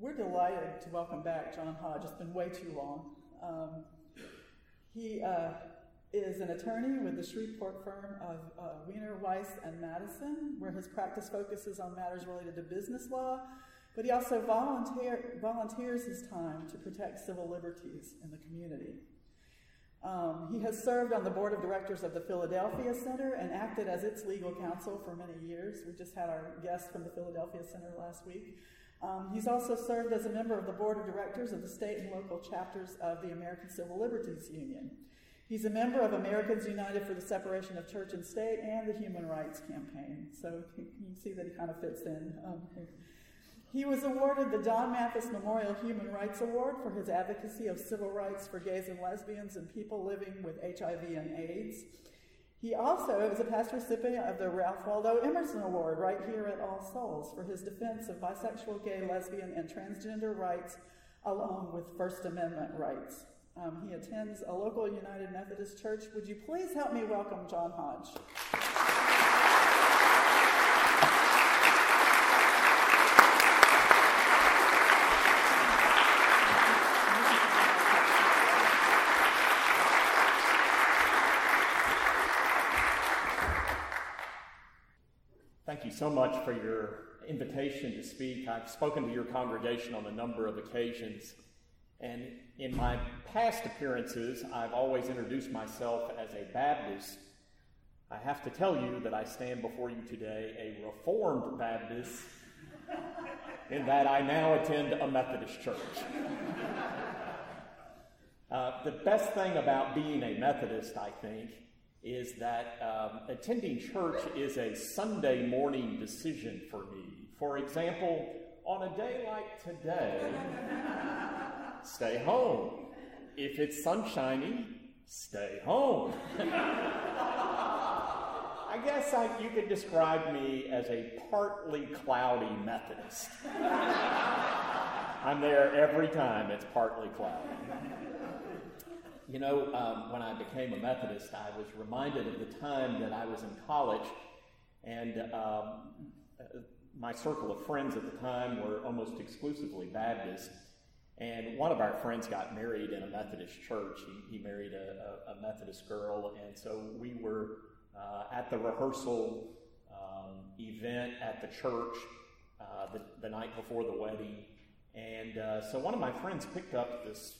we're delighted to welcome back John Hodge. It's been way too long. Um, he uh, is an attorney with the Shreveport firm of uh, Weiner, Weiss, and Madison, where his practice focuses on matters related to business law, but he also volunteer, volunteers his time to protect civil liberties in the community. Um, he has served on the board of directors of the Philadelphia Center and acted as its legal counsel for many years. We just had our guest from the Philadelphia Center last week. Um, he's also served as a member of the board of directors of the state and local chapters of the American Civil Liberties Union. He's a member of Americans United for the Separation of Church and State and the Human Rights Campaign. So you see that he kind of fits in. Um, he was awarded the Don Mathis Memorial Human Rights Award for his advocacy of civil rights for gays and lesbians and people living with HIV and AIDS. He also was a past recipient of the Ralph Waldo Emerson Award right here at All Souls for his defense of bisexual, gay, lesbian, and transgender rights, along with First Amendment rights. Um, he attends a local United Methodist church. Would you please help me welcome John Hodge? So much for your invitation to speak. I've spoken to your congregation on a number of occasions. And in my past appearances, I've always introduced myself as a Baptist. I have to tell you that I stand before you today a Reformed Baptist, in that I now attend a Methodist church. Uh, the best thing about being a Methodist, I think, is that um, attending church is a Sunday morning decision for me. For example, on a day like today, stay home. If it's sunshiny, stay home. I guess I, you could describe me as a partly cloudy Methodist. I'm there every time it's partly cloudy. You know, um, when I became a Methodist, I was reminded of the time that I was in college, and um, my circle of friends at the time were almost exclusively Baptist. And one of our friends got married in a Methodist church. He, he married a, a, a, Methodist girl, and so we were uh, at the rehearsal um, event at the church uh, the, the, night before the wedding. And uh, so one of my friends picked up this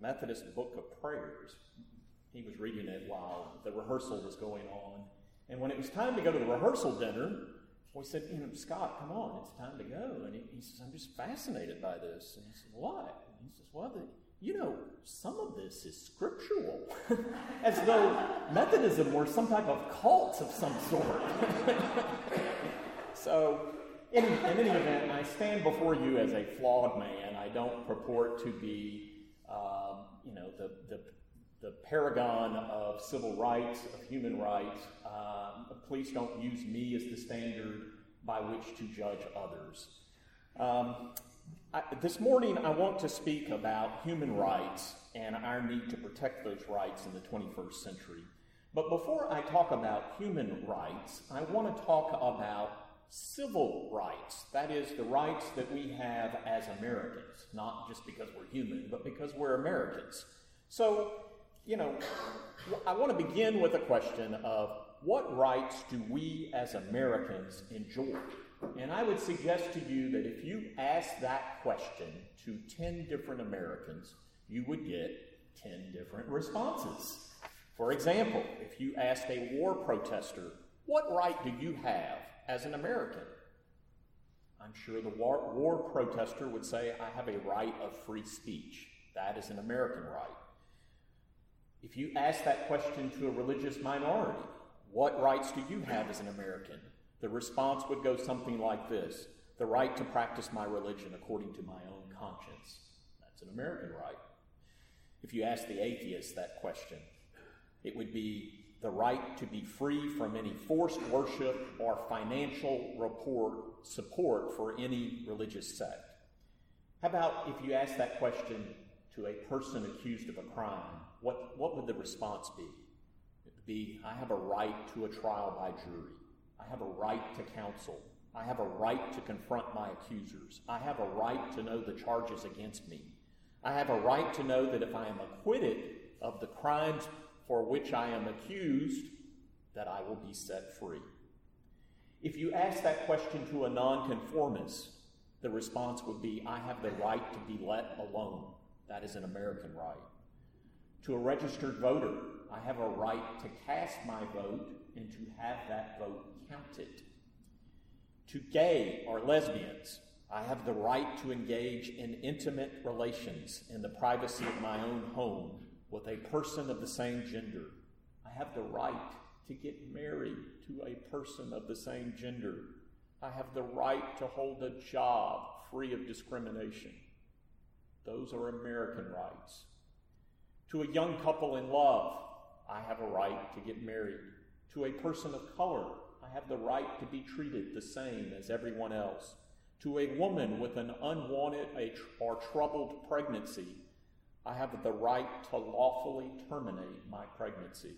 Methodist book of prayers. He was reading it while the rehearsal was going on. And when it was time to go to the rehearsal dinner, we said, you know, Scott, come on, it's time to go. And he, he says, I'm just fascinated by this. And he says, what? And he says, well, the, you know, some of this is scriptural, as though Methodism were some type of cult of some sort. so, in, in any event, I stand before you as a flawed man. I don't purport to be, you know, the, the, the, paragon of civil rights, of human rights. Um, please don't use me as the standard by which to judge others. Um, I, this morning, I want to speak about human rights and our need to protect those rights in the 21st century. But before I talk about human rights, I want to talk about civil rights. That is, the rights that we have as Americans, not just because we're human, but because we're Americans. So, you know, I want to begin with a question of what rights do we as Americans enjoy? And I would suggest to you that if you ask that question to 10 different Americans, you would get 10 different responses. For example, if you asked a war protester, what right do you have as an American? I'm sure the war, war protester would say, I have a right of free speech. That is an American right. If you ask that question to a religious minority, what rights do you have as an American? The response would go something like this The right to practice my religion according to my own conscience. That's an American right. If you ask the atheist that question, it would be the right to be free from any forced worship or financial report, support for any religious sect. How about if you ask that question to a person accused of a crime? What, what would the response be? It would be, I have a right to a trial by jury. I have a right to counsel. I have a right to confront my accusers. I have a right to know the charges against me. I have a right to know that if I am acquitted of the crimes for which I am accused, that I will be set free. If you ask that question to a nonconformist, the response would be, I have the right to be let alone. That is an American right. To a registered voter, I have a right to cast my vote and to have that vote counted. To gay or lesbians, I have the right to engage in intimate relations in the privacy of my own home with a person of the same gender. I have the right to get married to a person of the same gender. I have the right to hold a job free of discrimination. Those are American rights. To a young couple in love, I have a right to get married. To a person of color, I have the right to be treated the same as everyone else. To a woman with an unwanted or troubled pregnancy, I have the right to lawfully terminate my pregnancy.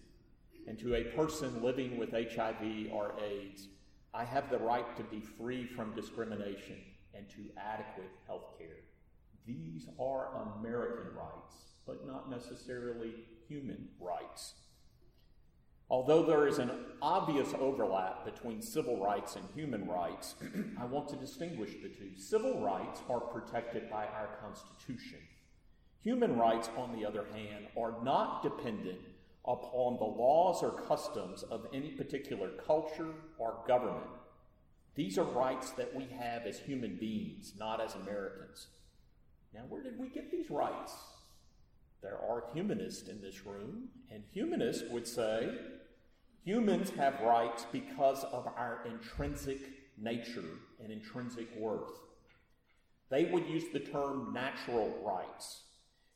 And to a person living with HIV or AIDS, I have the right to be free from discrimination and to adequate health care. These are American rights, but not necessarily human rights. Although there is an obvious overlap between civil rights and human rights, I want to distinguish the two. Civil rights are protected by our Constitution. Human rights, on the other hand, are not dependent upon the laws or customs of any particular culture or government. These are rights that we have as human beings, not as Americans. Now, where did we get these rights? There are humanists in this room, and humanists would say humans have rights because of our intrinsic nature and intrinsic worth. They would use the term natural rights.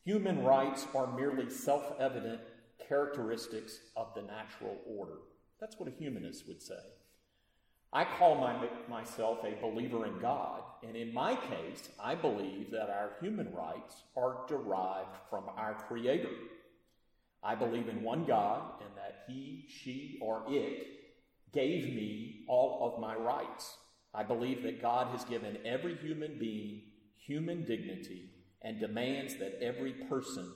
Human rights are merely self evident characteristics of the natural order. That's what a humanist would say. I call my, myself a believer in God, and in my case, I believe that our human rights are derived from our Creator. I believe in one God and that He, she, or it gave me all of my rights. I believe that God has given every human being human dignity and demands that every person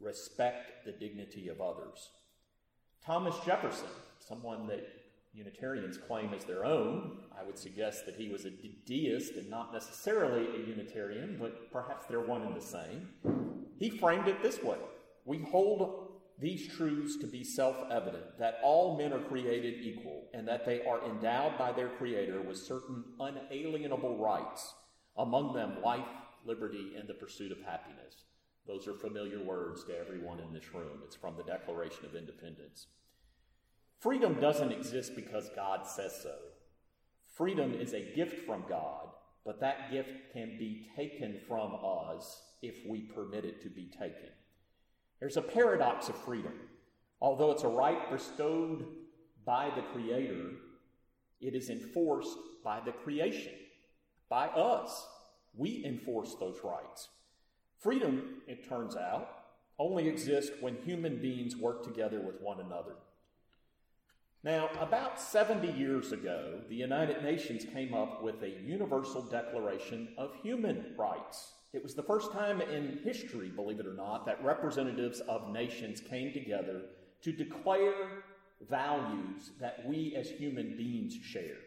respect the dignity of others. Thomas Jefferson, someone that Unitarians claim as their own. I would suggest that he was a deist and not necessarily a Unitarian, but perhaps they're one and the same. He framed it this way We hold these truths to be self evident that all men are created equal and that they are endowed by their Creator with certain unalienable rights, among them life, liberty, and the pursuit of happiness. Those are familiar words to everyone in this room. It's from the Declaration of Independence. Freedom doesn't exist because God says so. Freedom is a gift from God, but that gift can be taken from us if we permit it to be taken. There's a paradox of freedom. Although it's a right bestowed by the Creator, it is enforced by the creation, by us. We enforce those rights. Freedom, it turns out, only exists when human beings work together with one another. Now, about 70 years ago, the United Nations came up with a Universal Declaration of Human Rights. It was the first time in history, believe it or not, that representatives of nations came together to declare values that we as human beings share.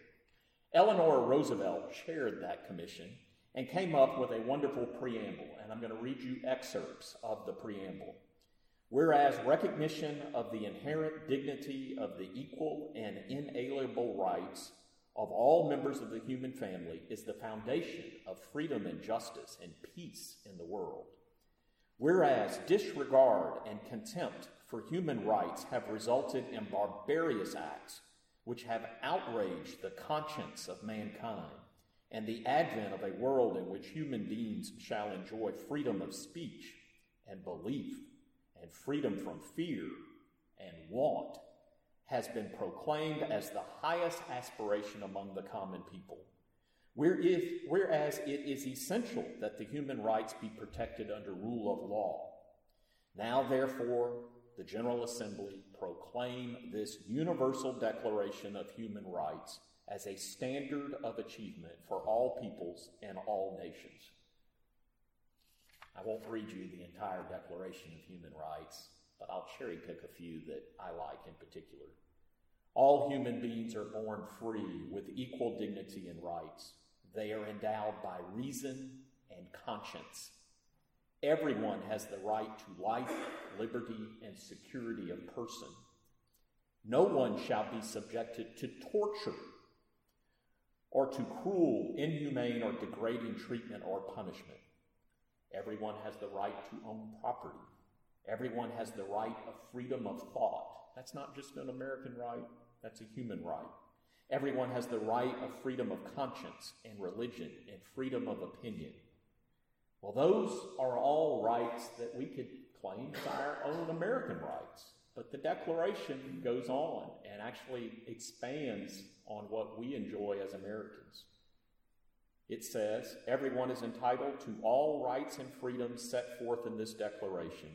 Eleanor Roosevelt chaired that commission and came up with a wonderful preamble, and I'm going to read you excerpts of the preamble. Whereas recognition of the inherent dignity of the equal and inalienable rights of all members of the human family is the foundation of freedom and justice and peace in the world. Whereas disregard and contempt for human rights have resulted in barbarous acts which have outraged the conscience of mankind, and the advent of a world in which human beings shall enjoy freedom of speech and belief and freedom from fear and want has been proclaimed as the highest aspiration among the common people. Whereas it is essential that the human rights be protected under rule of law. Now, therefore, the General Assembly proclaim this universal declaration of human rights as a standard of achievement for all peoples and all nations. I won't read you the entire Declaration of Human Rights, but I'll cherry pick a few that I like in particular. All human beings are born free with equal dignity and rights. They are endowed by reason and conscience. Everyone has the right to life, liberty, and security of person. No one shall be subjected to torture or to cruel, inhumane, or degrading treatment or punishment. Everyone has the right to own property. Everyone has the right of freedom of thought. That's not just an American right, that's a human right. Everyone has the right of freedom of conscience and religion and freedom of opinion. Well, those are all rights that we could claim as our own American rights. But the Declaration goes on and actually expands on what we enjoy as Americans. It says, Everyone is entitled to all rights and freedoms set forth in this Declaration,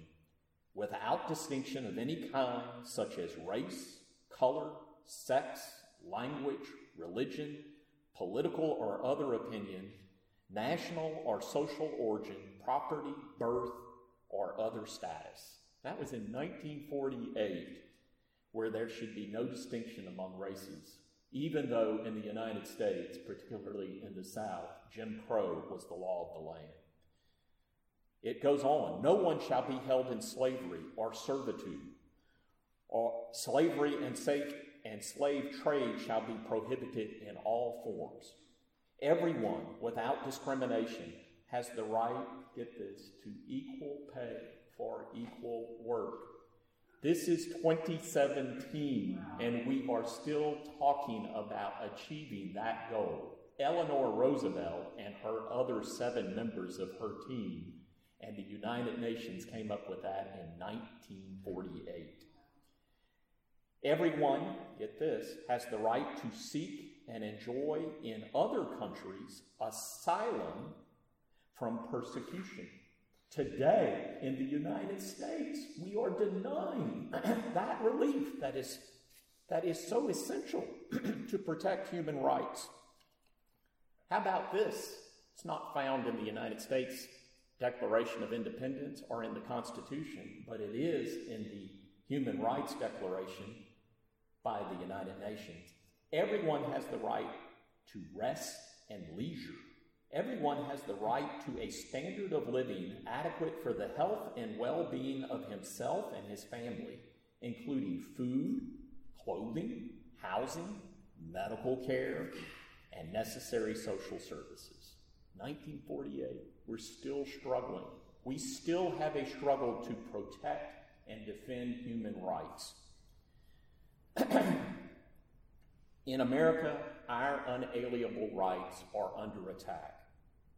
without distinction of any kind, such as race, color, sex, language, religion, political or other opinion, national or social origin, property, birth, or other status. That was in 1948, where there should be no distinction among races, even though in the United States, particularly in the South, Jim Crow was the law of the land. It goes on no one shall be held in slavery or servitude, or slavery and, safe, and slave trade shall be prohibited in all forms. Everyone, without discrimination, has the right, get this, to equal pay for equal work. This is 2017, and we are still talking about achieving that goal. Eleanor Roosevelt and her other seven members of her team and the United Nations came up with that in 1948. Everyone, get this, has the right to seek and enjoy in other countries asylum from persecution. Today, in the United States, we are denying that relief that is, that is so essential to protect human rights. How about this? It's not found in the United States Declaration of Independence or in the Constitution, but it is in the Human Rights Declaration by the United Nations. Everyone has the right to rest and leisure Everyone has the right to a standard of living adequate for the health and well being of himself and his family, including food, clothing, housing, medical care, and necessary social services. 1948, we're still struggling. We still have a struggle to protect and defend human rights. In America, our unalienable rights are under attack.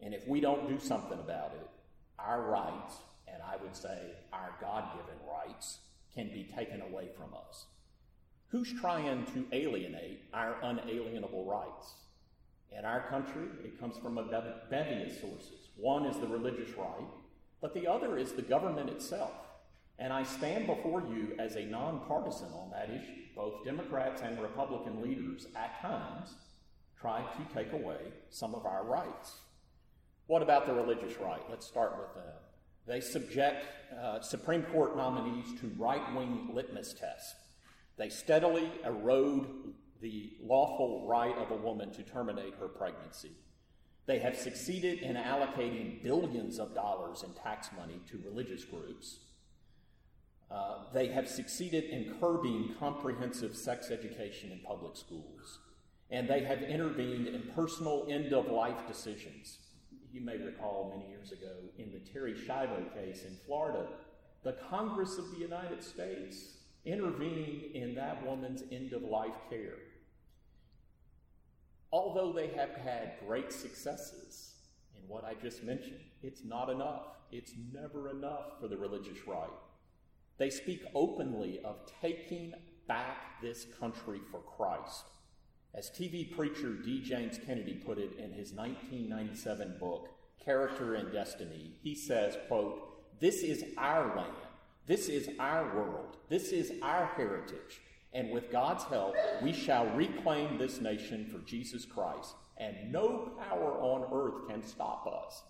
And if we don't do something about it, our rights, and I would say our God given rights, can be taken away from us. Who's trying to alienate our unalienable rights? In our country, it comes from a bevy of sources. One is the religious right, but the other is the government itself. And I stand before you as a nonpartisan on that issue. Both Democrats and Republican leaders at times try to take away some of our rights. What about the religious right? Let's start with them. They subject uh, Supreme Court nominees to right wing litmus tests. They steadily erode the lawful right of a woman to terminate her pregnancy. They have succeeded in allocating billions of dollars in tax money to religious groups. Uh, they have succeeded in curbing comprehensive sex education in public schools. And they have intervened in personal end of life decisions you may recall many years ago in the Terri Schiavo case in Florida, the Congress of the United States intervened in that woman's end of life care. Although they have had great successes in what I just mentioned, it's not enough. It's never enough for the religious right. They speak openly of taking back this country for Christ. As TV preacher D. James Kennedy put it in his 1997 book, Character and Destiny, he says, quote, This is our land. This is our world. This is our heritage. And with God's help, we shall reclaim this nation for Jesus Christ, and no power on earth can stop us.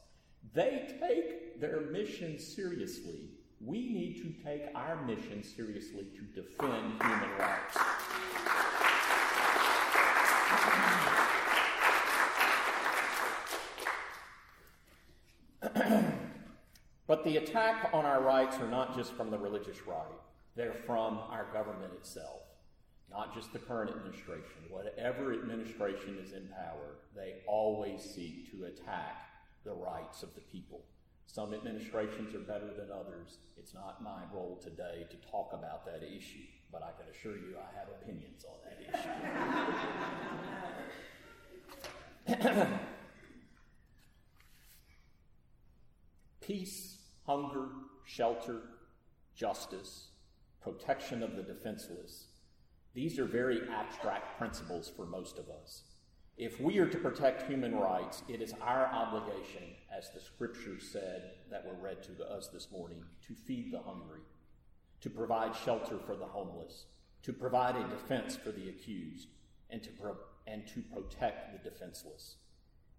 They take their mission seriously. We need to take our mission seriously to defend human rights. The attack on our rights are not just from the religious right, they're from our government itself not just the current administration, whatever administration is in power, they always seek to attack the rights of the people. Some administrations are better than others. It's not my role today to talk about that issue, but I can assure you I have opinions on that issue. Peace, hunger, shelter, justice, protection of the defenseless these are very abstract principles for most of us. If we are to protect human rights, it is our obligation, as the scriptures said that were read to us this morning, to feed the hungry, to provide shelter for the homeless, to provide a defense for the accused, and to, pro- and to protect the defenseless.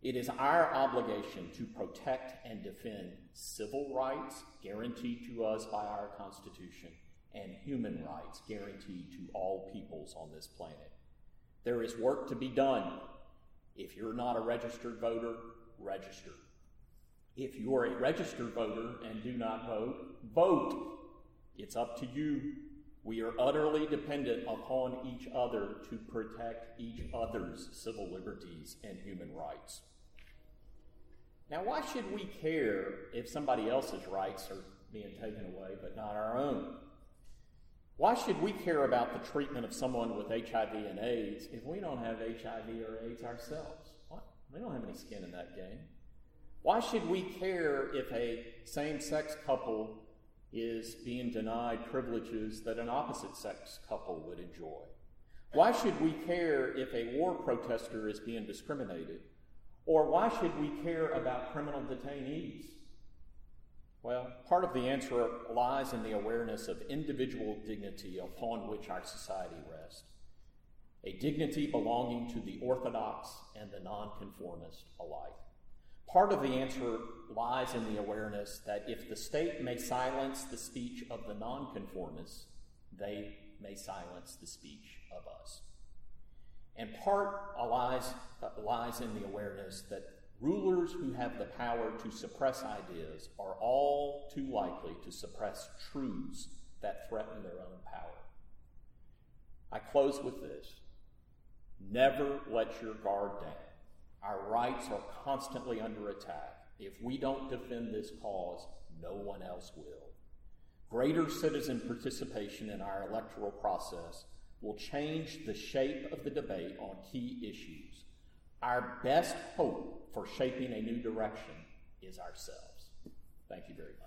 It is our obligation to protect and defend civil rights guaranteed to us by our Constitution and human rights guaranteed to all peoples on this planet. There is work to be done. If you're not a registered voter, register. If you are a registered voter and do not vote, vote. It's up to you. We are utterly dependent upon each other to protect each other's civil liberties and human rights. Now, why should we care if somebody else's rights are being taken away but not our own? Why should we care about the treatment of someone with HIV and AIDS if we don't have HIV or AIDS ourselves? What? We don't have any skin in that game. Why should we care if a same sex couple is being denied privileges that an opposite sex couple would enjoy? Why should we care if a war protester is being discriminated? Or why should we care about criminal detainees? Well, part of the answer lies in the awareness of individual dignity upon which our society rests, a dignity belonging to the orthodox and the nonconformist alike. Part of the answer lies in the awareness that if the state may silence the speech of the nonconformists, they may silence the speech of us. And part lies, lies in the awareness that Rulers who have the power to suppress ideas are all too likely to suppress truths that threaten their own power. I close with this never let your guard down. Our rights are constantly under attack. If we don't defend this cause, no one else will. Greater citizen participation in our electoral process will change the shape of the debate on key issues. Our best hope for shaping a new direction is ourselves. Thank you very much.